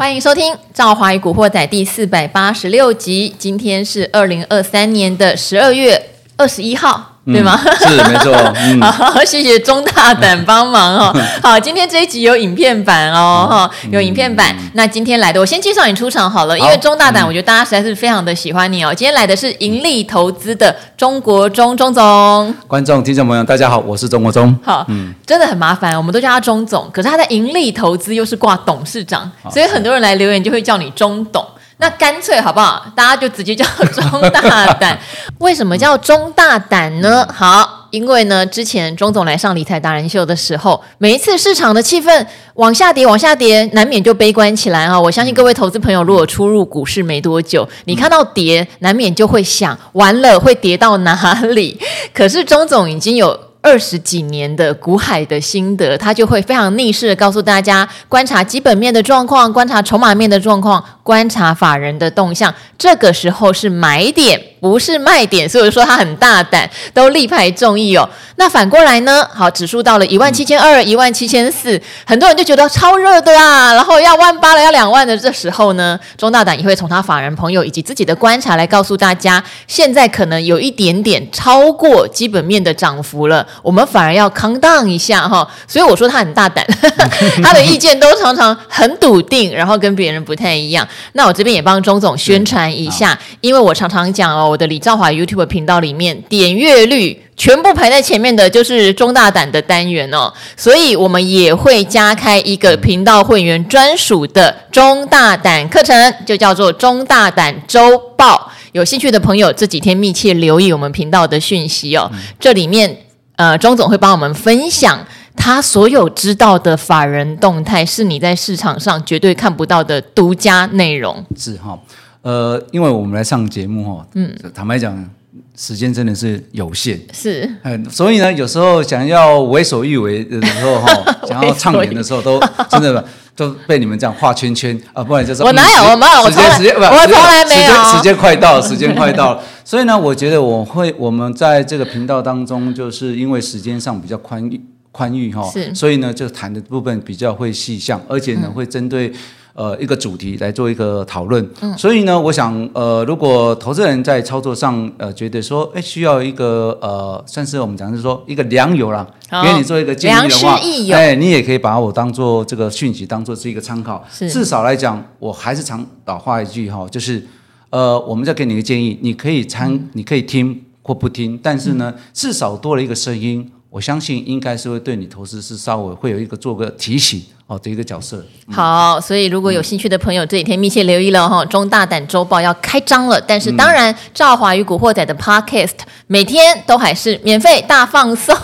欢迎收听《赵华与古惑仔》第四百八十六集。今天是二零二三年的十二月二十一号。对吗？嗯、是没错。嗯、好，谢谢钟大胆帮忙哦。好，今天这一集有影片版哦，哈、嗯，有影片版。嗯、那今天来的，我先介绍你出场好了，因为钟大胆，我觉得大家实在是非常的喜欢你哦。今天来的是盈利投资的中国中钟总。观众、听众朋友，大家好，我是中国中。好，嗯，真的很麻烦，我们都叫他钟总，可是他在盈利投资又是挂董事长，所以很多人来留言就会叫你钟董。那干脆好不好？大家就直接叫钟大胆。为什么叫钟大胆呢？好，因为呢，之前钟总来上理财达人秀的时候，每一次市场的气氛往下跌，往下跌，难免就悲观起来啊。我相信各位投资朋友，如果初入股市没多久，你看到跌，难免就会想，完了会跌到哪里？可是钟总已经有。二十几年的股海的心得，他就会非常逆势的告诉大家：观察基本面的状况，观察筹码面的状况，观察法人的动向，这个时候是买点，不是卖点。所以说他很大胆，都力排众议哦。那反过来呢？好，指数到了一万七千二、一万七千四，很多人就觉得超热的啊，然后要万八了，要两万的。这时候呢，钟大胆也会从他法人朋友以及自己的观察来告诉大家，现在可能有一点点超过基本面的涨幅了。我们反而要 calm down 一下哈，所以我说他很大胆，他的意见都常常很笃定，然后跟别人不太一样。那我这边也帮钟总宣传一下，因为我常常讲哦，我的李兆华 YouTube 频道里面点阅率全部排在前面的就是中大胆的单元哦，所以我们也会加开一个频道会员专属的中大胆课程，就叫做中大胆周报。有兴趣的朋友这几天密切留意我们频道的讯息哦，这里面。呃，钟总会帮我们分享他所有知道的法人动态，是你在市场上绝对看不到的独家内容。是哈，呃，因为我们来上节目哈，嗯，坦白讲，时间真的是有限，是，嗯，所以呢，有时候想要为所欲为的时候哈，想要畅言的时候，都真的 都被你们这样画圈圈啊，不然就是我哪有，我没有，我从来，我从来没有，时间快到了，时间快到了。所以呢，我觉得我会，我们在这个频道当中，就是因为时间上比较宽裕宽裕哈，是。所以呢，就谈的部分比较会细项，而且呢，嗯、会针对呃一个主题来做一个讨论。嗯、所以呢，我想呃，如果投资人在操作上呃觉得说，哎，需要一个呃，算是我们讲的是说一个良友啦，好给你做一个建议的话，哎，你也可以把我当做这个讯息，当做是一个参考。是至少来讲，我还是常老话一句哈，就是。呃，我们再给你一个建议，你可以参，嗯、你可以听或不听，但是呢，嗯、至少多了一个声音，我相信应该是会对你投资是稍微会有一个做个提醒。好的一个角色。好，所以如果有兴趣的朋友，这几天密切留意了哈，中大胆周报要开张了。但是当然，赵华与古惑仔的 Podcast 每天都还是免费大放送。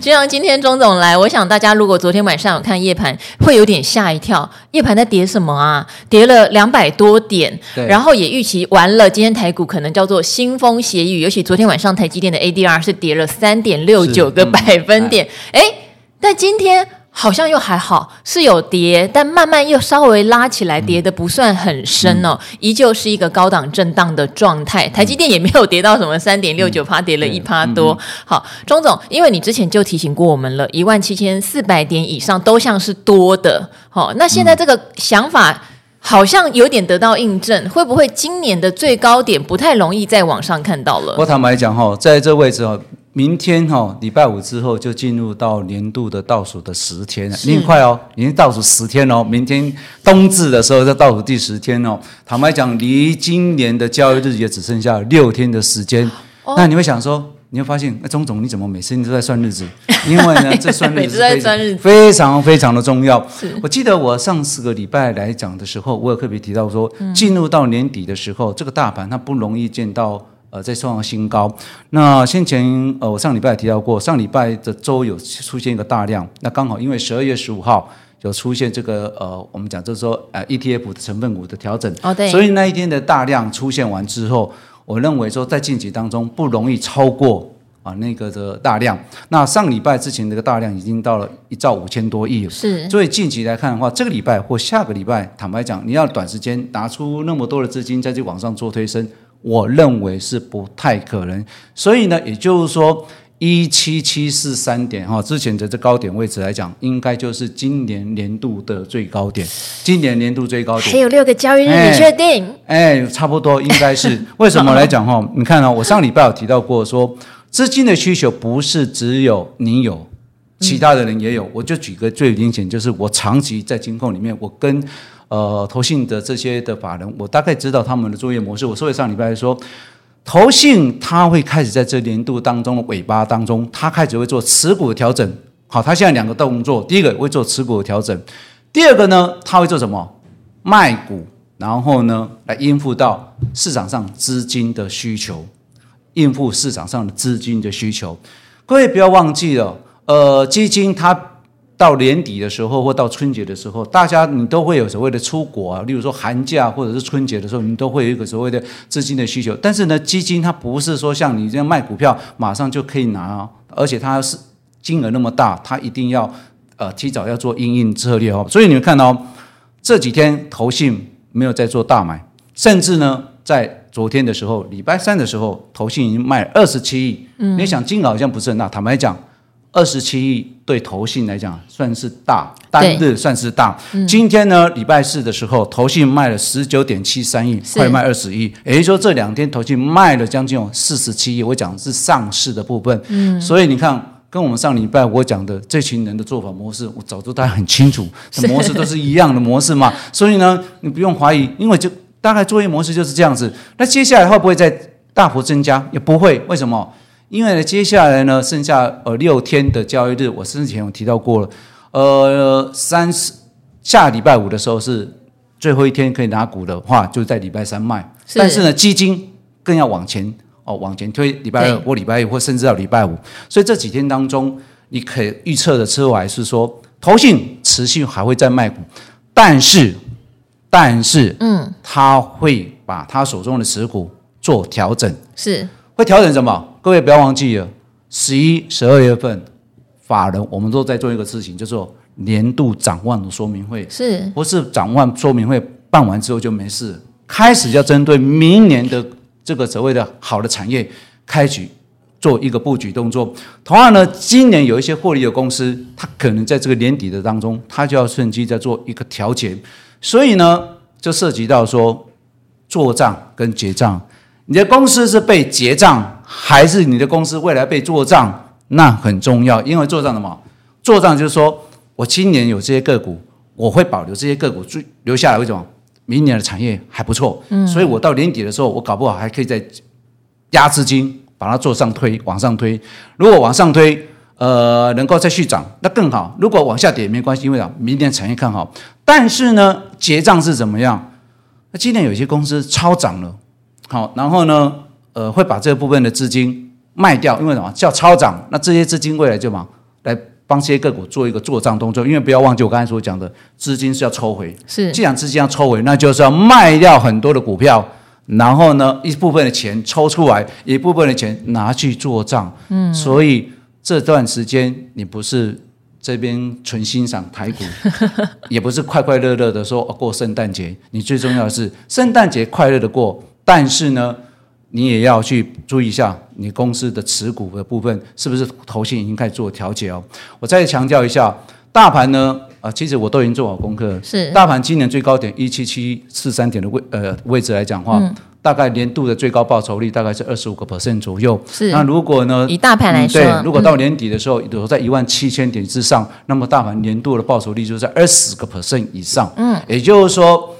就像今天钟总来，我想大家如果昨天晚上有看夜盘，会有点吓一跳。夜盘在跌什么啊？跌了两百多点，然后也预期完了，今天台股可能叫做腥风血雨。尤其昨天晚上台积电的 ADR 是跌了三点六九个百分点。哎，但今天。好像又还好，是有跌，但慢慢又稍微拉起来，跌的不算很深哦，嗯、依旧是一个高档震荡的状态。嗯、台积电也没有跌到什么三点六九趴，跌了一趴多。好，钟总，因为你之前就提醒过我们了，一万七千四百点以上都像是多的。好，那现在这个想法好像有点得到印证，会不会今年的最高点不太容易在网上看到了？我坦白讲哈，在这位置哈。明天哈、哦，礼拜五之后就进入到年度的倒数的十天了，你很快哦，已经倒数十天哦。明天冬至的时候，在倒数第十天哦。坦白讲，离今年的交易日也只剩下六天的时间。哦、那你会想说，你会发现，那钟总你怎么每次你都在算日子？因为呢，这算日子非常非常非常的重要。我记得我上四个礼拜来讲的时候，我有特别提到说，进入到年底的时候，这个大盘它不容易见到。呃，在创新高。那先前呃，我上礼拜也提到过，上礼拜的周有出现一个大量。那刚好因为十二月十五号有出现这个呃，我们讲就是说呃 ETF 的成分股的调整。哦，对。所以那一天的大量出现完之后，我认为说在近期当中不容易超过啊那个的大量。那上礼拜之前那个大量已经到了一兆五千多亿了。是。所以近期来看的话，这个礼拜或下个礼拜，坦白讲，你要短时间拿出那么多的资金再去往上做推升。我认为是不太可能，所以呢，也就是说，一七七四三点哈，之前的这高点位置来讲，应该就是今年年度的最高点。今年年度最高点还有六个交易日，你确定？哎，差不多应该是。为什么来讲哈？你看哦，我上礼拜有提到过说，资金的需求不是只有你有，其他的人也有。我就举个最明显，就是我长期在金控里面，我跟呃投信的这些的法人，我大概知道他们的作业模式。我所以上礼拜说。投信它会开始在这年度当中的尾巴当中，它开始会做持股的调整。好，它现在两个动作，第一个会做持股的调整，第二个呢，它会做什么？卖股，然后呢，来应付到市场上资金的需求，应付市场上的资金的需求。各位不要忘记了，呃，基金它。到年底的时候，或到春节的时候，大家你都会有所谓的出国啊，例如说寒假或者是春节的时候，你都会有一个所谓的资金的需求。但是呢，基金它不是说像你这样卖股票马上就可以拿哦，而且它是金额那么大，它一定要呃提早要做应应策略哦。所以你们看到这几天投信没有在做大买，甚至呢，在昨天的时候，礼拜三的时候，投信已经卖二十七亿。嗯，你想金额好像不是很大，坦白讲。二十七亿对投信来讲算是大，单日算是大。嗯、今天呢，礼拜四的时候，投信卖了十九点七三亿，快卖二十亿。也就是说，这两天投信卖了将近有四十七亿。我讲的是上市的部分。嗯，所以你看，跟我们上礼拜我讲的这群人的做法模式，我早就大家很清楚，模式都是一样的模式嘛。所以呢，你不用怀疑，因为就大概作业模式就是这样子。那接下来会不会再大幅增加？也不会。为什么？因为呢，接下来呢，剩下呃六天的交易日，我之前有提到过了，呃，三十下礼拜五的时候是最后一天可以拿股的话，就在礼拜三卖。是。但是呢，基金更要往前哦，往前推，礼拜二或礼拜一，或甚至到礼拜五。所以这几天当中，你可以预测的之外是说，投信持续还会再卖股，但是，但是，嗯，他会把他手中的持股做调整，是。会调整什么？各位不要忘记了，十一、十二月份，法人我们都在做一个事情，叫做年度展望的说明会，是不是展望说明会办完之后就没事？开始要针对明年的这个所谓的好的产业，开局做一个布局动作。同样呢，今年有一些获利的公司，它可能在这个年底的当中，它就要趁机在做一个调节，所以呢，就涉及到说做账跟结账。你的公司是被结账，还是你的公司未来被做账？那很重要，因为做账的嘛，做账就是说我今年有这些个股，我会保留这些个股，留下来。为什么？明年的产业还不错，嗯，所以我到年底的时候，我搞不好还可以再压资金，把它做上推，往上推。如果往上推，呃，能够再续涨，那更好。如果往下跌也没关系，因为啊，明年产业看好。但是呢，结账是怎么样？那今年有些公司超涨了。好，然后呢，呃，会把这部分的资金卖掉，因为什么？叫超涨，那这些资金未来就嘛，来帮这些个股做一个做账动作。因为不要忘记我刚才所讲的，资金是要抽回。是，既然资金要抽回，那就是要卖掉很多的股票，然后呢，一部分的钱抽出来，一部分的钱拿去做账。嗯，所以这段时间你不是这边纯欣赏台股，也不是快快乐乐的说过圣诞节，你最重要的是圣诞节快乐的过。但是呢，你也要去注意一下你公司的持股的部分是不是投信已经开始做调节哦。我再强调一下，大盘呢，啊，其实我都已经做好功课。是，大盘今年最高点一七七四三点的位呃位置来讲的话，嗯、大概年度的最高报酬率大概是二十五个 percent 左右。是，那如果呢，以大盘来说，嗯、对，如果到年底的时候有在一万七千点之上，嗯、那么大盘年度的报酬率就在二十个 percent 以上。嗯，也就是说。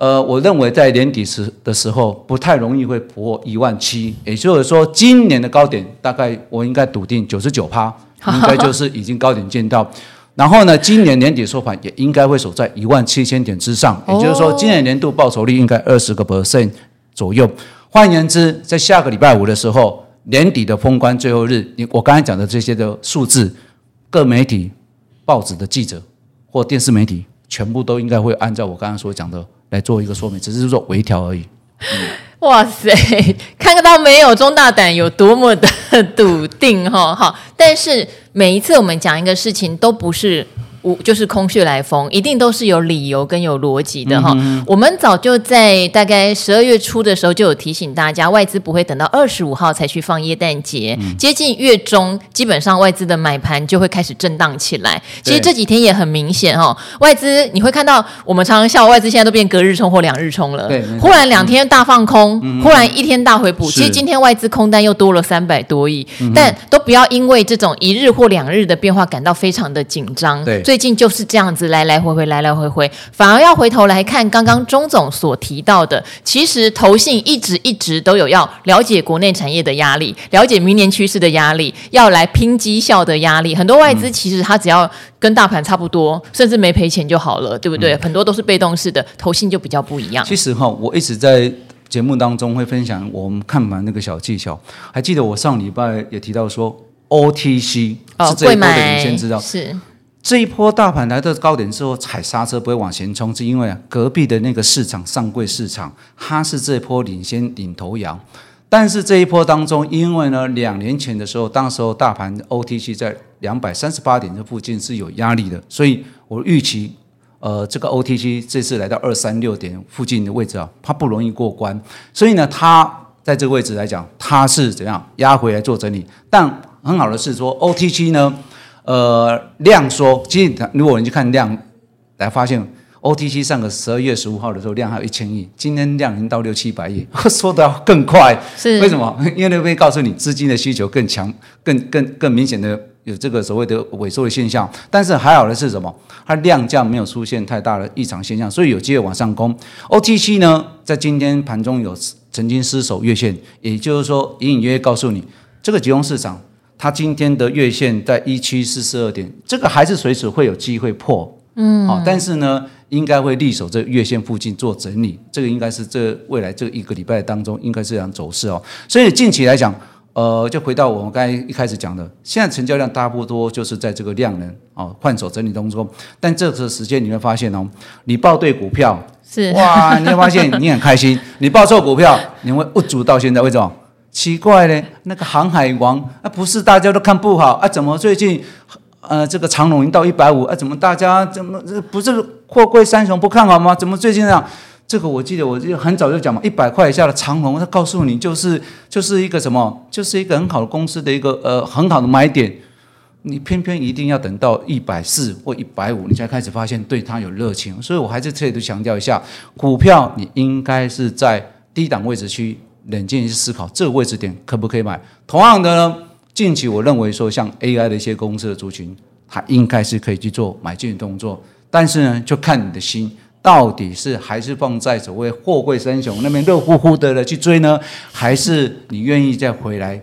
呃，我认为在年底时的时候不太容易会破一万七，也就是说，今年的高点大概我应该笃定九十九趴，应该就是已经高点见到。然后呢，今年年底收盘也应该会守在一万七千点之上，也就是说，今年年度报酬率应该二十个 percent 左右。换言之，在下个礼拜五的时候，年底的封关最后日，你我刚才讲的这些的数字，各媒体、报纸的记者或电视媒体，全部都应该会按照我刚刚所讲的。来做一个说明，只是说微调而已。哇塞，看得到没有？钟大胆有多么的 笃定哈？好，但是每一次我们讲一个事情，都不是无就是空穴来风，一定都是有理由跟有逻辑的哈。嗯、我们早就在大概十二月初的时候就有提醒大家，外资不会等到二十五号才去放耶诞节，嗯、接近月中，基本上外资的买盘就会开始震荡起来。其实这几天也很明显哈，外资你会看到，我们常常笑外资现在都变隔日冲或两日冲了，对，忽然两天大放空，嗯、忽然一天大回补。其实今天外资空单又多了三百多亿，嗯、但都不要因为这种一日或两日的变化感到非常的紧张。对，最近就是这样子来来回回，来来回回，反而要回头来看刚刚钟总所提到的，其实投信一直一直都有要了解国内产业的压力，了解明年趋势的压力，要来拼绩效的压力。很多外资其实他只要跟大盘差不多，甚至没赔钱就好了，对不对？嗯、很多都是被动式的，投信就比较不一样。其实哈，我一直在。节目当中会分享我们看盘那个小技巧，还记得我上礼拜也提到说，OTC 是这一波的领先知道，是这一波大盘来到高点之后踩刹车不会往前冲，是因为隔壁的那个市场上柜市场它是这一波领先领头羊，但是这一波当中，因为呢两年前的时候，当时候大盘 OTC 在两百三十八点这附近是有压力的，所以我预期。呃，这个 OTC 这次来到二三六点附近的位置啊，它不容易过关，所以呢，它在这个位置来讲，它是怎样压回来做整理。但很好的是说，OTC 呢，呃，量缩，其实如果你去看量，来发现 OTC 上个十二月十五号的时候量还有一千亿，今天量已经到六七百亿，缩的更快。是为什么？因为那边告诉你资金的需求更强，更更更明显的。有这个所谓的萎缩的现象，但是还好的是什么？它量价没有出现太大的异常现象，所以有机会往上攻。OTC 呢，在今天盘中有曾经失守月线，也就是说隐隐约约告诉你，这个集中市场它今天的月线在一七四四二点，这个还是随时会有机会破，嗯，好，但是呢，应该会力守这月线附近做整理，这个应该是这未来这一个礼拜当中应该是这样走势哦。所以近期来讲。呃，就回到我们刚才一开始讲的，现在成交量差不多就是在这个量能啊换手整理当中，但这个时间你会发现哦，你报对股票是哇，你会发现你很开心，你报错股票你会不足到现在，为什么？奇怪呢？那个航海王啊，不是大家都看不好啊？怎么最近呃这个长荣已经到一百五啊？怎么大家怎么这不是货柜三雄不看好吗？怎么最近这样？这个我记得，我就很早就讲嘛，一百块以下的长荣，他告诉你就是就是一个什么，就是一个很好的公司的一个呃很好的买点，你偏偏一定要等到一百四或一百五，你才开始发现对它有热情。所以我还是特别强调一下，股票你应该是在低档位置区冷静去思考这个位置点可不可以买。同样的呢，近期我认为说像 AI 的一些公司的族群，它应该是可以去做买进的动作，但是呢，就看你的心。到底是还是放在所谓货柜三雄那边热乎乎的了去追呢，还是你愿意再回来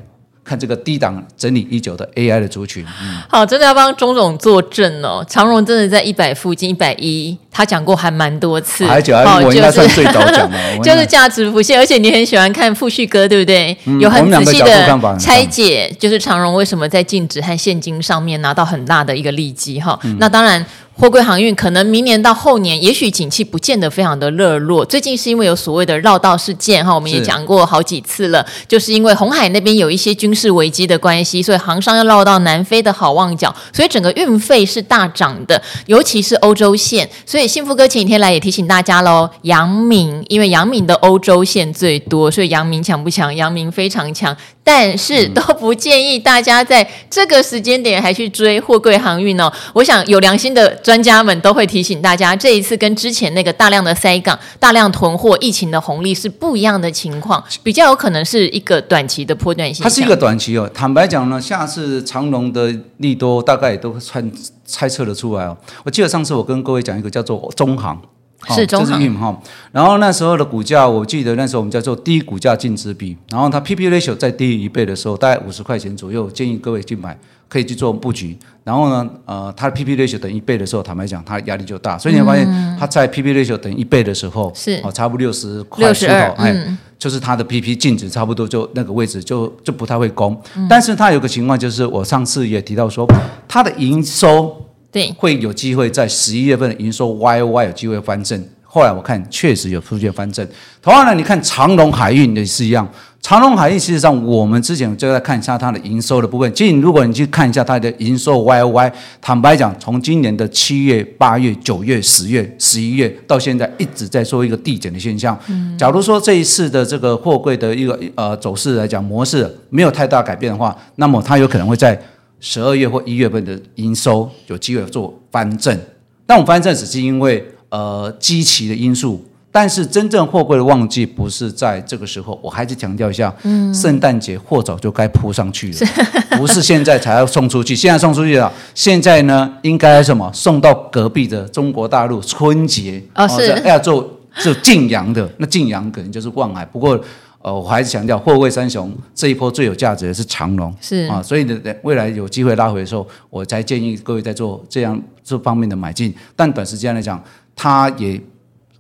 看这个低档整理已久的 AI 的族群？嗯、好，真的要帮钟总作证哦。长荣真的在一百附近，一百一，他讲过还蛮多次。还讲、啊，我应该算最早讲的，就是价值浮现。而且你很喜欢看富旭哥，对不对？嗯、有很仔细的拆解，就是长荣为什么在净值和现金上面拿到很大的一个利基哈。嗯、那当然。货柜航运可能明年到后年，也许景气不见得非常的热络。最近是因为有所谓的绕道事件哈，我们也讲过好几次了，是就是因为红海那边有一些军事危机的关系，所以航商要绕到南非的好望角，所以整个运费是大涨的，尤其是欧洲线。所以幸福哥前几天来也提醒大家喽，阳明因为阳明的欧洲线最多，所以阳明强不强？阳明非常强。但是都不建议大家在这个时间点还去追货柜航运哦。我想有良心的专家们都会提醒大家，这一次跟之前那个大量的塞港、大量囤货、疫情的红利是不一样的情况，比较有可能是一个短期的波段性。它是一个短期哦。坦白讲呢，下次长荣的利多大概也都猜猜测得出来哦。我记得上次我跟各位讲一个叫做中航。是中航哈，然后那时候的股价，我记得那时候我们叫做低股价净值比，然后它 PP ratio 再低于一倍的时候，大概五十块钱左右，建议各位去买，可以去做布局。然后呢，呃，它的 PP ratio 等于一倍的时候，坦白讲，它压力就大。所以你会发现，它在 PP ratio 等于一倍的时候，是哦，差不多六十块出头，哎，嗯、就是它的 P/P 净值差不多就那个位置就就不太会攻。嗯、但是它有个情况就是，我上次也提到说，它的营收。对，会有机会在十一月份的营收 Y O Y 有机会翻正。后来我看确实有出现翻正。同样呢，你看长隆海运也是一样，长隆海运，事实上我们之前就在看一下它的营收的部分。其实如果你去看一下它的营收 Y O Y，坦白讲，从今年的七月、八月、九月、十月、十一月到现在，一直在做一个递减的现象。嗯，假如说这一次的这个货柜的一个呃走势来讲模式没有太大改变的话，那么它有可能会在十二月或一月份的营收有机会做翻正。但我翻正只是因为呃基期的因素。但是真正货柜的旺季不是在这个时候，我还是强调一下，嗯，圣诞节货早就该铺上去了，不是现在才要送出去，现在送出去了，现在呢应该什么？送到隔壁的中国大陆春节。哦，是。要做做晋阳的，那晋阳可能就是望海，不过呃我还是强调货柜三雄这一波最有价值的是长龙，是。啊，所以呢未来有机会拉回的时候，我才建议各位在做这样这方面的买进，但短时间来讲，他也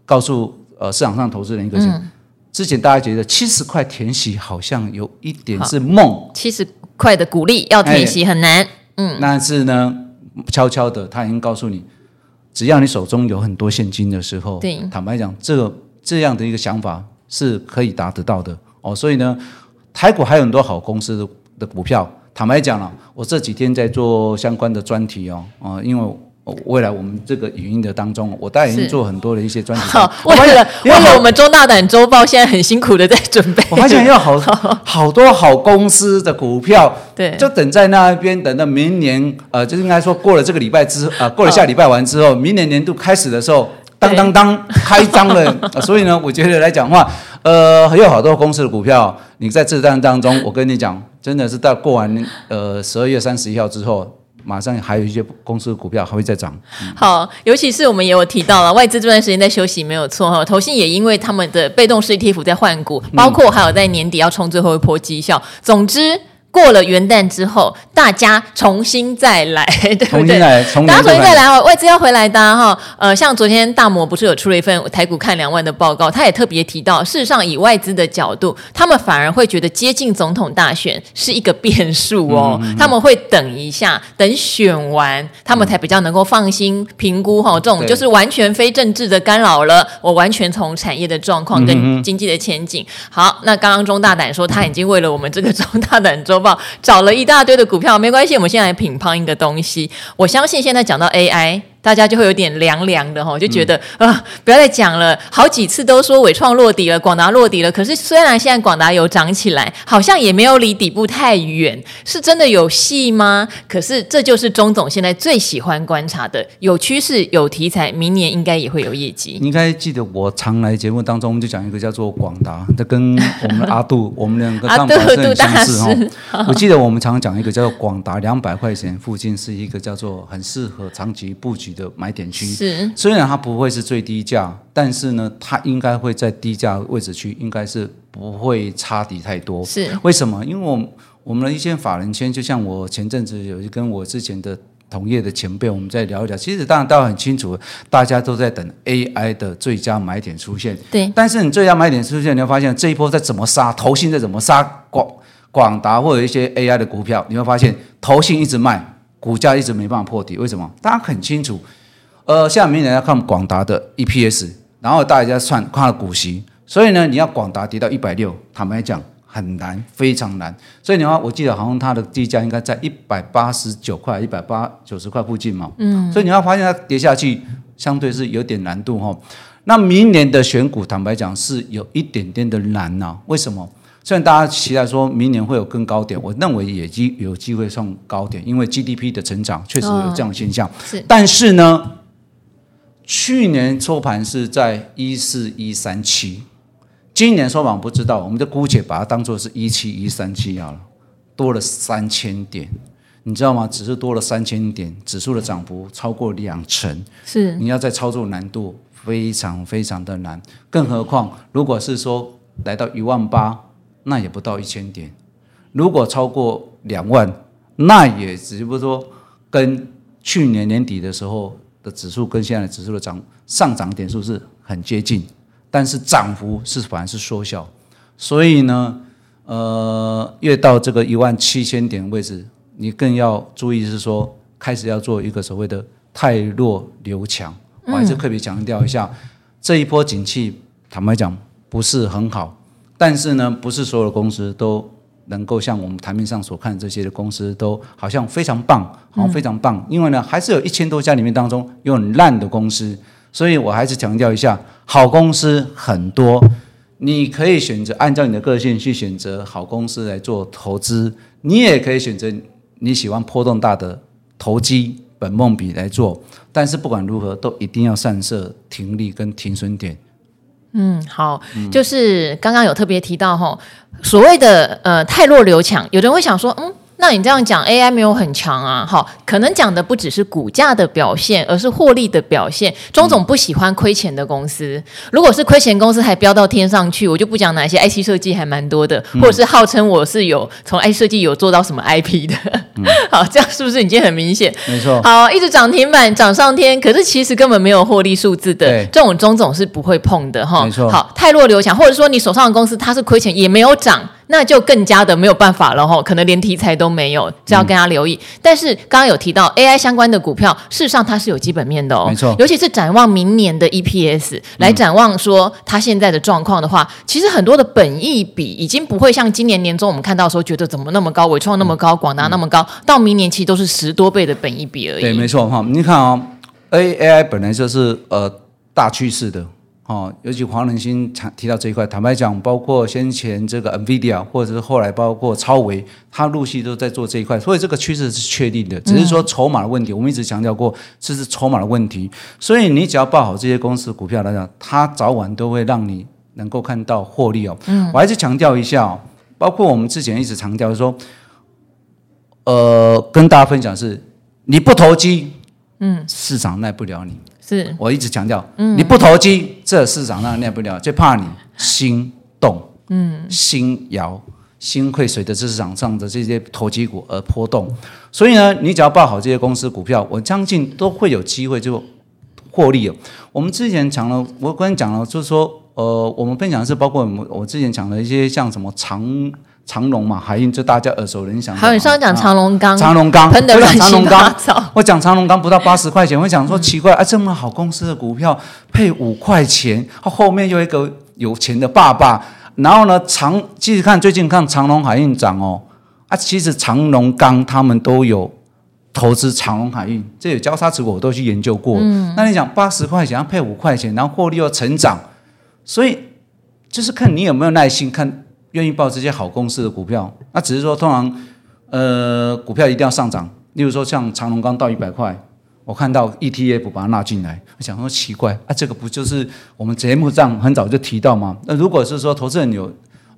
告诉。呃，市场上投资人一个是，嗯、之前大家觉得七十块填息好像有一点是梦，七十块的鼓励要填息很难，嗯，但是呢，悄悄的他已经告诉你，只要你手中有很多现金的时候，对，坦白讲，这个这样的一个想法是可以达得到的哦。所以呢，台股还有很多好公司的的股票，坦白讲了，我这几天在做相关的专题哦，啊、呃，因为。未来我们这个语音的当中，我大概已经做很多的一些专题。好，为了为了我们中大胆周报，现在很辛苦的在准备。我发现有好好多好公司的股票，对，就等在那边，等到明年，呃，就应该说过了这个礼拜之，呃，过了下礼拜完之后，明年年度开始的时候，当当当开张了。所以呢，我觉得来讲的话，呃，还有好多公司的股票，你在这段当中，我跟你讲，真的是到过完呃十二月三十一号之后。马上还有一些公司的股票还会再涨。嗯、好，尤其是我们也有提到了外资这段时间在休息，没有错哈。投信也因为他们的被动式 ETF 在换股，包括还有在年底要冲最后一波绩效。总之。过了元旦之后，大家重新再来，对不对？重新来，大家重新再来哦，外资要回来的哈。呃，像昨天大摩不是有出了一份台股看两万的报告，他也特别提到，事实上以外资的角度，他们反而会觉得接近总统大选是一个变数哦，嗯嗯嗯，他们会等一下，等选完，他们才比较能够放心评估哈。这种就是完全非政治的干扰了，我完全从产业的状况跟经济的前景。好，那刚刚钟大胆说他已经为了我们这个钟大胆周找了一大堆的股票，没关系，我们先来品乓一个东西。我相信现在讲到 AI。大家就会有点凉凉的哈，就觉得啊、呃，不要再讲了。好几次都说伟创落底了，广达落底了。可是虽然现在广达有涨起来，好像也没有离底部太远，是真的有戏吗？可是这就是钟总现在最喜欢观察的，有趋势、有题材，明年应该也会有业绩。你应该记得我常来节目当中就讲一个叫做广达，这跟我们阿杜 我们两个看法是很相似哈。我记得我们常讲一个叫做广达两百块钱附近是一个叫做很适合长期布局的买点区是，虽然它不会是最低价，但是呢，它应该会在低价位置区，应该是不会差底太多。是为什么？因为我我们的一些法人圈，就像我前阵子有跟我之前的同业的前辈，我们在聊一聊。其实当然大家很清楚，大家都在等 AI 的最佳买点出现。对，但是你最佳买点出现，你会发现这一波在怎么杀，投信在怎么杀广广达或者一些 AI 的股票，你会发现投信一直卖。股价一直没办法破底，为什么？大家很清楚，呃，下明年要看广达的 EPS，然后大家算看股息，所以呢，你要广达跌到一百六，坦白讲很难，非常难。所以你要，我记得好像它的低价应该在一百八十九块、一百八九十块附近嘛。嗯。所以你要发现它跌下去，相对是有点难度哈。那明年的选股，坦白讲是有一点点的难呐、啊。为什么？虽然大家期待说明年会有更高点，我认为也机有机会上高点，因为 GDP 的成长确实有这样的现象。是，但是呢，去年收盘是在一四一三七，今年收盘不知道，我们就姑且把它当做是一七一三七好了，多了三千点，你知道吗？只是多了三千点，指数的涨幅超过两成，是，你要在操作难度非常非常的难，更何况如果是说来到一万八。那也不到一千点，如果超过两万，那也只不过说跟去年年底的时候的指数跟现在的指数的涨上涨点数是很接近，但是涨幅是反而是缩小，所以呢，呃，越到这个一万七千点位置，你更要注意是说开始要做一个所谓的太弱留强，我还是特别强调一下，这一波景气坦白讲不是很好。但是呢，不是所有的公司都能够像我们台面上所看这些的公司都好像非常棒，好像非常棒。因为呢，还是有一千多家里面当中有很烂的公司，所以我还是强调一下，好公司很多，你可以选择按照你的个性去选择好公司来做投资，你也可以选择你喜欢波动大的投机本梦比来做。但是不管如何，都一定要善设停利跟停损点。嗯，好，就是刚刚有特别提到哈，所谓的呃泰弱留强，有人会想说，嗯。那你这样讲，AI 没有很强啊，好，可能讲的不只是股价的表现，而是获利的表现。钟总不喜欢亏钱的公司，如果是亏钱公司还飙到天上去，我就不讲哪些 IC 设计还蛮多的，或者是号称我是有从 IC 设计有做到什么 IP 的，嗯、好，这样是不是已经很明显？没错。好，一直涨停板涨上天，可是其实根本没有获利数字的，对这种钟总是不会碰的哈。没错。好，太弱留强，或者说你手上的公司它是亏钱也没有涨。那就更加的没有办法了哈，可能连题材都没有，这要跟他留意。嗯、但是刚刚有提到 AI 相关的股票，事实上它是有基本面的哦，没错。尤其是展望明年的 EPS 来展望说它现在的状况的话，嗯、其实很多的本益比已经不会像今年年中我们看到的时候觉得怎么那么高，伟创那么高，广达那么高，嗯、到明年其实都是十多倍的本益比而已。对，没错哈。你看啊、哦、AI 本来就是呃大趋势的。哦，尤其黄仁勋常提到这一块，坦白讲，包括先前这个 NVIDIA，或者是后来包括超维，它陆续都在做这一块，所以这个趋势是确定的，只是说筹码的问题。我们一直强调过，这是筹码的问题。所以你只要报好这些公司股票来讲，它早晚都会让你能够看到获利哦。嗯，我还是强调一下哦，包括我们之前一直强调说，呃，跟大家分享是，你不投机，嗯，市场耐不了你。是我一直强调，嗯，你不投机，这市场上耐不了，就怕你心动，嗯，心摇，心会随着市场上的这些投机股而波动。所以呢，你只要抱好这些公司股票，我相信都会有机会就获利了。我们之前讲了，我刚才讲了，就是说，呃，我们分享的是包括我们我之前讲的一些像什么长。长荣嘛，海运就大家耳熟能详。还有你上次讲长龙钢，长龙钢，喷的乱七八糟。我讲长龙钢不到八十块钱，我想说奇怪，啊，这么好公司的股票配五块钱，后面又一个有钱的爸爸，然后呢，长，继续看最近看长隆海运涨哦，啊，其实长龙钢他们都有投资长隆海运，这有交叉持股我都去研究过。嗯，那你讲八十块钱要配五块钱，然后获利又成长，所以就是看你有没有耐心看。愿意报这些好公司的股票，那只是说通常，呃，股票一定要上涨。例如说像长隆刚到一百块，我看到 ETF 把它纳进来，我想说奇怪，啊，这个不就是我们节目上很早就提到吗？那如果是说投资人有，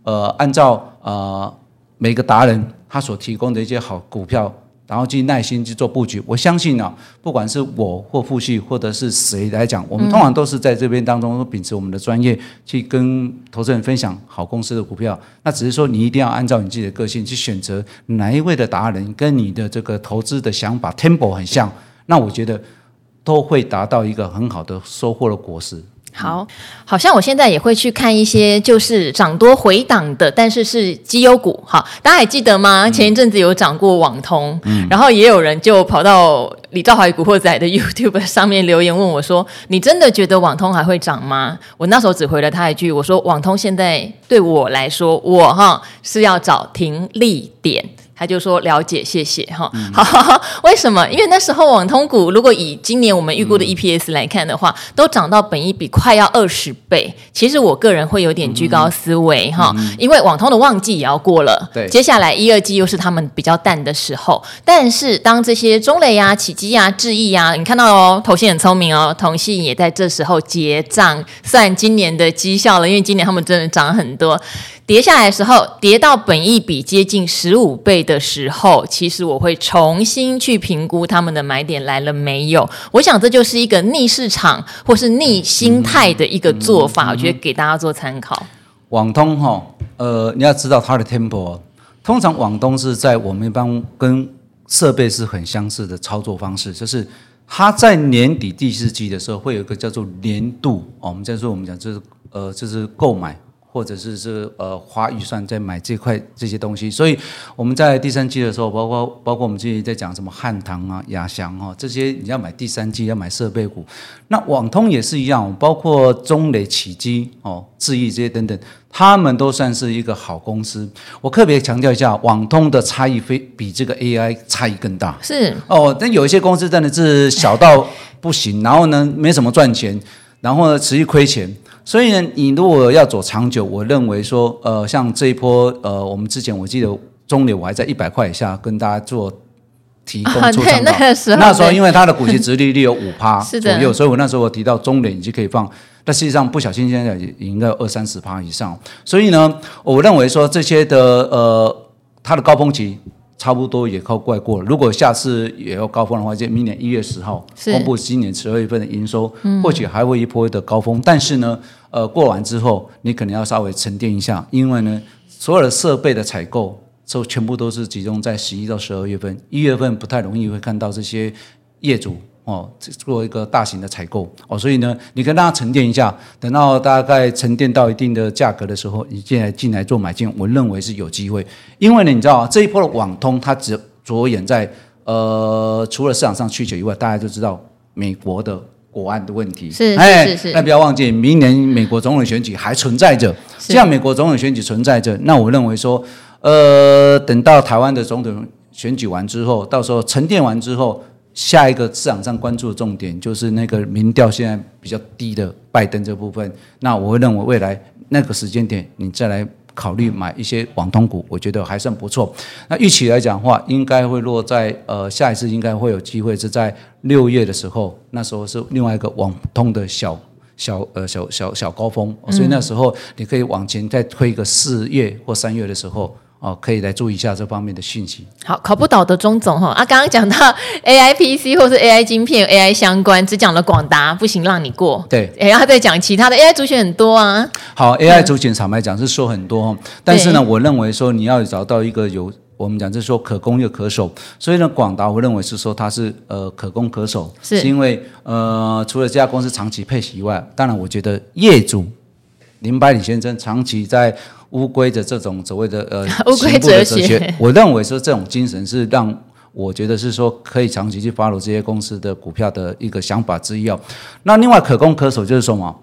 呃，按照呃每个达人他所提供的一些好股票。然后去耐心去做布局，我相信呢、啊，不管是我或傅旭，或者是谁来讲，我们通常都是在这边当中秉持我们的专业，去跟投资人分享好公司的股票。那只是说，你一定要按照你自己的个性去选择哪一位的达人，跟你的这个投资的想法 temple 很像，那我觉得都会达到一个很好的收获的果实。好，好像我现在也会去看一些就是涨多回档的，但是是绩优股。好，大家还记得吗？前一阵子有涨过网通，嗯、然后也有人就跑到李兆华与古惑仔的 YouTube 上面留言问我说：“你真的觉得网通还会涨吗？”我那时候只回了他一句：“我说网通现在对我来说，我哈是要找停利点。”他就说了解，谢谢哈。好，好，为什么？因为那时候网通股如果以今年我们预估的 EPS 来看的话，嗯、都涨到本益比快要二十倍。其实我个人会有点居高思维哈，嗯、因为网通的旺季也要过了，对，接下来一二季又是他们比较淡的时候。但是当这些中磊呀、启碁呀、智易呀，你看到哦，投信很聪明哦，同信也在这时候结账算今年的绩效了，因为今年他们真的涨很多。跌下来的时候，跌到本益比接近十五倍的时候，其实我会重新去评估他们的买点来了没有。我想这就是一个逆市场或是逆心态的一个做法，我觉得给大家做参考。网通哈，呃，你要知道它的 tempo，通常网通是在我们一般跟设备是很相似的操作方式，就是它在年底第四季的时候会有一个叫做年度，哦，我们在说我们讲就是呃，就是购买。或者是是呃花预算在买这块这些东西，所以我们在第三季的时候，包括包括我们最近在讲什么汉唐啊、亚翔啊这些，你要买第三季要买设备股，那网通也是一样，包括中磊、启基哦、智易这些等等，他们都算是一个好公司。我特别强调一下，网通的差异非比这个 AI 差异更大。是哦，但有一些公司真的是小到不行，然后呢没什么赚钱，然后呢持续亏钱。所以呢，你如果要走长久，我认为说，呃，像这一波，呃，我们之前我记得中流我还在一百块以下跟大家做提供出 场、啊、那个时候，那时候因为它的股息值利率有五 趴左右，所以我那时候我提到中磊已经可以放，但实际上不小心现在也应该有二三十趴以上。所以呢，我认为说这些的呃，它的高峰期。差不多也靠怪过了。如果下次也要高峰的话，就明年一月十号公布今年十二月份的营收，嗯、或许还会一波的高峰。但是呢，呃，过完之后，你可能要稍微沉淀一下，因为呢，所有的设备的采购，就全部都是集中在十一到十二月份，一月份不太容易会看到这些业主。哦，做一个大型的采购哦，所以呢，你跟大家沉淀一下，等到大概沉淀到一定的价格的时候，你进来进来做买进，我认为是有机会。因为呢，你知道这一波的网通，它只着眼在呃，除了市场上需求以外，大家就知道美国的国安的问题。是，是是。那不要忘记，明年美国总统选举还存在着。这样，美国总统选举存在着，那我认为说，呃，等到台湾的总统选举完之后，到时候沉淀完之后。下一个市场上关注的重点就是那个民调现在比较低的拜登这部分。那我会认为未来那个时间点，你再来考虑买一些网通股，我觉得还算不错。那预期来讲的话，应该会落在呃下一次应该会有机会是在六月的时候，那时候是另外一个网通的小小呃小小小高峰，所以那时候你可以往前再推一个四月或三月的时候。哦，可以来注意一下这方面的讯息。好，考不倒的钟总哈啊，刚刚讲到 AI PC 或是 AI 晶片、AI 相关，只讲了广达，不行让你过。对，然后再讲其他的 AI 族群很多啊。好，AI 族群坦白讲是说很多，但是呢，我认为说你要找到一个有我们讲就是说可攻又可守，所以呢，广达我认为是说它是呃可攻可守，是，是因为呃除了这家公司长期配息以外，当然我觉得业主林百里先生长期在。乌龟的这种所谓的呃，乌龟哲学，我认为说这种精神是让我觉得是说可以长期去 follow 这些公司的股票的一个想法之一哦。那另外可攻可守就是说嘛，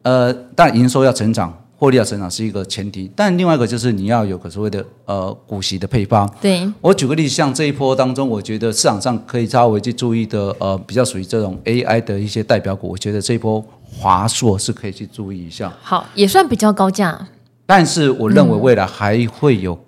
呃，但营收要成长，获利要成长是一个前提，但另外一个就是你要有个所谓的呃股息的配方。对，我举个例子，像这一波当中，我觉得市场上可以稍微去注意的呃，比较属于这种 AI 的一些代表股，我觉得这一波华硕是可以去注意一下。好，也算比较高价。但是我认为未来还会有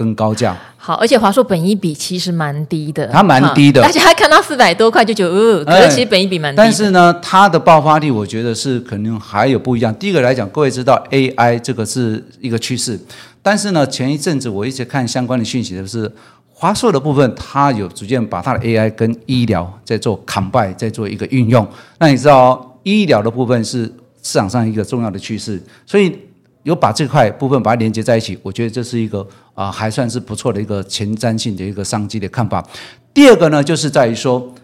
更高价。好，而且华硕本一比其实蛮低的，它蛮低的。大家看到四百多块就觉得，呃，可是其实本一比蛮低的。但是呢，它的爆发力，我觉得是可能还有不一样。第一个来讲，各位知道 AI 这个是一个趋势，但是呢，前一阵子我一直看相关的讯息的是，华硕的部分，它有逐渐把它的 AI 跟医疗在做 combine，在做一个运用。那你知道，医疗的部分是市场上一个重要的趋势，所以。有把这块部分把它连接在一起，我觉得这是一个啊、呃、还算是不错的一个前瞻性的一个商机的看法。第二个呢，就是在于说，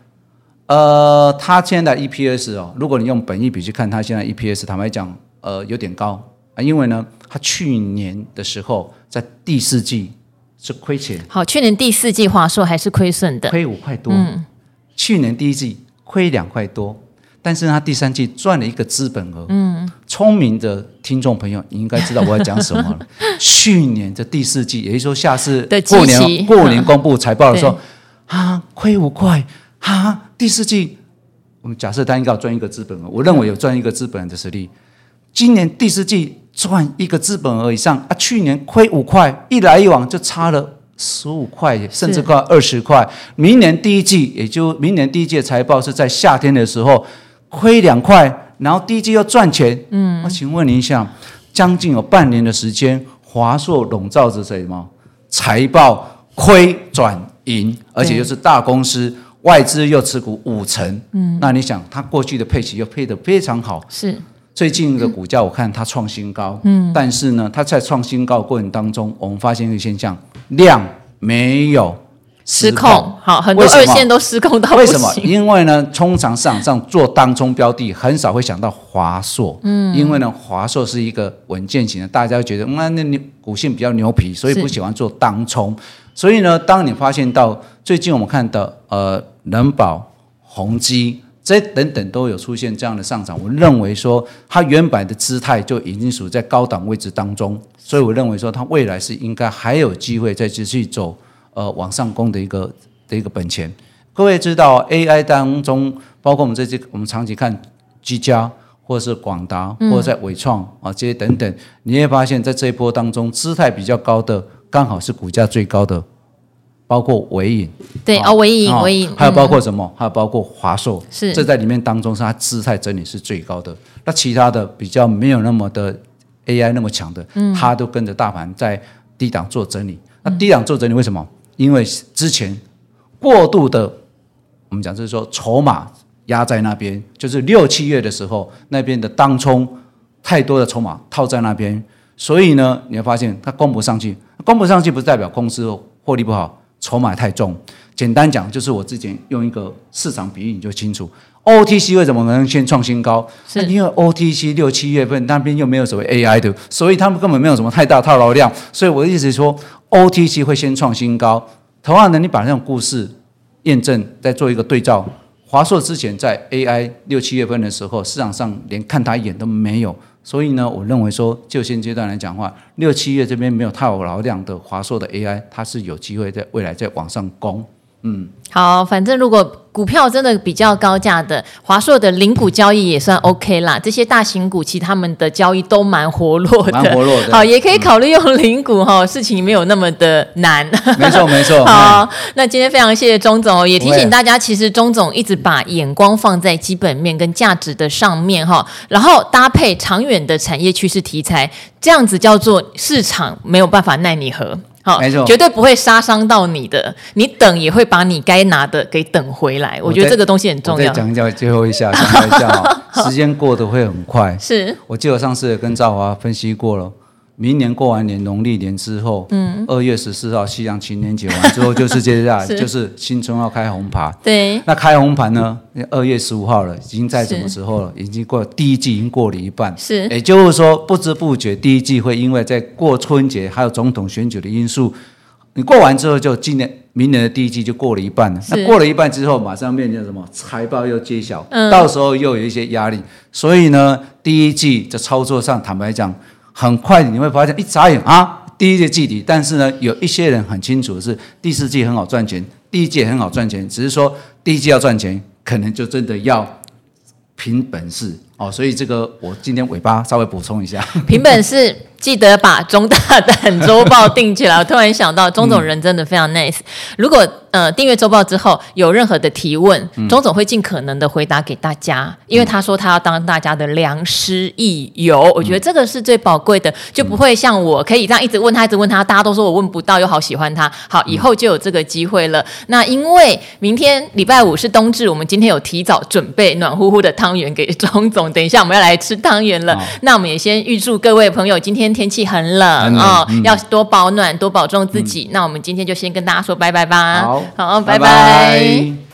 呃，它现在的 EPS 哦，如果你用本益比去看它现在 EPS，坦白讲，呃，有点高啊，因为呢，它去年的时候在第四季是亏钱。好，去年第四季华硕还是亏损的，亏五块多。嗯，去年第一季亏两块多。但是他第三季赚了一个资本额，嗯，聪明的听众朋友，你应该知道我要讲什么了。去年的第四季，也就是说下次过年过年公布财报的时候，啊，亏五块，啊，第四季我们假设他应该要赚一个资本额，我认为有赚一个资本额的实力。今年第四季赚一个资本额以上啊，去年亏五块，一来一往就差了十五块，甚至快二十块。明年第一季，也就明年第一季的财报是在夏天的时候。亏两块，然后第一季又赚钱。嗯，我请问您一下，将近有半年的时间，华硕笼罩着什么？财报亏转盈，而且又是大公司，外资又持股五成。嗯，那你想，它过去的配息又配得非常好。是，最近的股价我看它创新高。嗯，但是呢，它在创新高的过程当中，我们发现一个现象，量没有失控，好，很多二线都失控到。为什么？因为呢，通常市场上做当冲标的，很少会想到华硕。嗯，因为呢，华硕是一个稳健型的，大家觉得那那你股性比较牛皮，所以不喜欢做当冲。所以呢，当你发现到最近我们看到呃，人保、宏基这等等都有出现这样的上涨，我认为说它原本的姿态就已经属于在高档位置当中，所以我认为说它未来是应该还有机会再继续走。呃，往上攻的一个的一个本钱，各位知道 AI 当中，包括我们这些，我们长期看居家，或者是广达，或者在伟创啊这些等等，你会发现在这一波当中，姿态比较高的，刚好是股价最高的，包括伟影，对哦，纬颖，纬颖，还有包括什么？还有包括华硕，是这在里面当中是它姿态整理是最高的。那其他的比较没有那么的 AI 那么强的，嗯它都跟着大盘在低档做整理。那低档做整理为什么？因为之前过度的，我们讲就是说筹码压在那边，就是六七月的时候，那边的当冲太多的筹码套在那边，所以呢，你会发现它攻不上去，攻不上去不是代表公司获利不好，筹码太重。简单讲，就是我之前用一个市场比喻你就清楚，OTC 为什么能先创新高？是因为 OTC 六七月份那边又没有所谓 AI 的，所以他们根本没有什么太大套牢量，所以我的意思是说。OTC 会先创新高，同样的，你把那种故事验证，再做一个对照。华硕之前在 AI 六七月份的时候，市场上连看他一眼都没有，所以呢，我认为说，就现阶段来讲的话，六七月这边没有太有老量的华硕的 AI，它是有机会在未来再往上攻。嗯，好，反正如果。股票真的比较高价的，华硕的零股交易也算 OK 啦。这些大型股其实他们的交易都蛮活络的，蛮活络的。好，也可以考虑用零股哈，事情没有那么的难。没错，没错。好，那今天非常谢谢钟总，也提醒大家，其实钟总一直把眼光放在基本面跟价值的上面哈，然后搭配长远的产业趋势题材，这样子叫做市场没有办法奈你何。好，没错，绝对不会杀伤到你的。你等也会把你该拿的给等回来。我，觉得这个东西很重要。再讲一下，最后一下，讲一下哈，时间过得会很快。是，我记得上次也跟赵华分析过了。明年过完年农历年之后，嗯，二月十四号西洋情人节完之后，就是接下来 就是新春要开红盘。对，那开红盘呢？二月十五号了，已经在什么时候了？已经过第一季，已经过了一半。是，也就是说，不知不觉第一季会因为在过春节还有总统选举的因素，你过完之后，就今年明年的第一季就过了一半了。那过了一半之后，马上面临什么？财报又揭晓，嗯，到时候又有一些压力。所以呢，第一季在操作上，坦白讲。很快你会发现，一眨眼啊，第一季季底，但是呢，有一些人很清楚的是，第四季很好赚钱，第一季很好赚钱，只是说第一季要赚钱，可能就真的要凭本事哦。所以这个我今天尾巴稍微补充一下，凭本事。记得把中大胆周报订起来。我突然想到，钟总人真的非常 nice。如果呃订阅周报之后有任何的提问，钟总会尽可能的回答给大家，因为他说他要当大家的良师益友。我觉得这个是最宝贵的，就不会像我可以这样一直问他，一直问他，大家都说我问不到，又好喜欢他。好，以后就有这个机会了。那因为明天礼拜五是冬至，我们今天有提早准备暖乎乎的汤圆给钟总。等一下我们要来吃汤圆了，那我们也先预祝各位朋友今天。天气很冷啊、哦嗯，要多保暖，多保重自己。嗯、那我们今天就先跟大家说拜拜吧。好，好，拜拜。拜拜。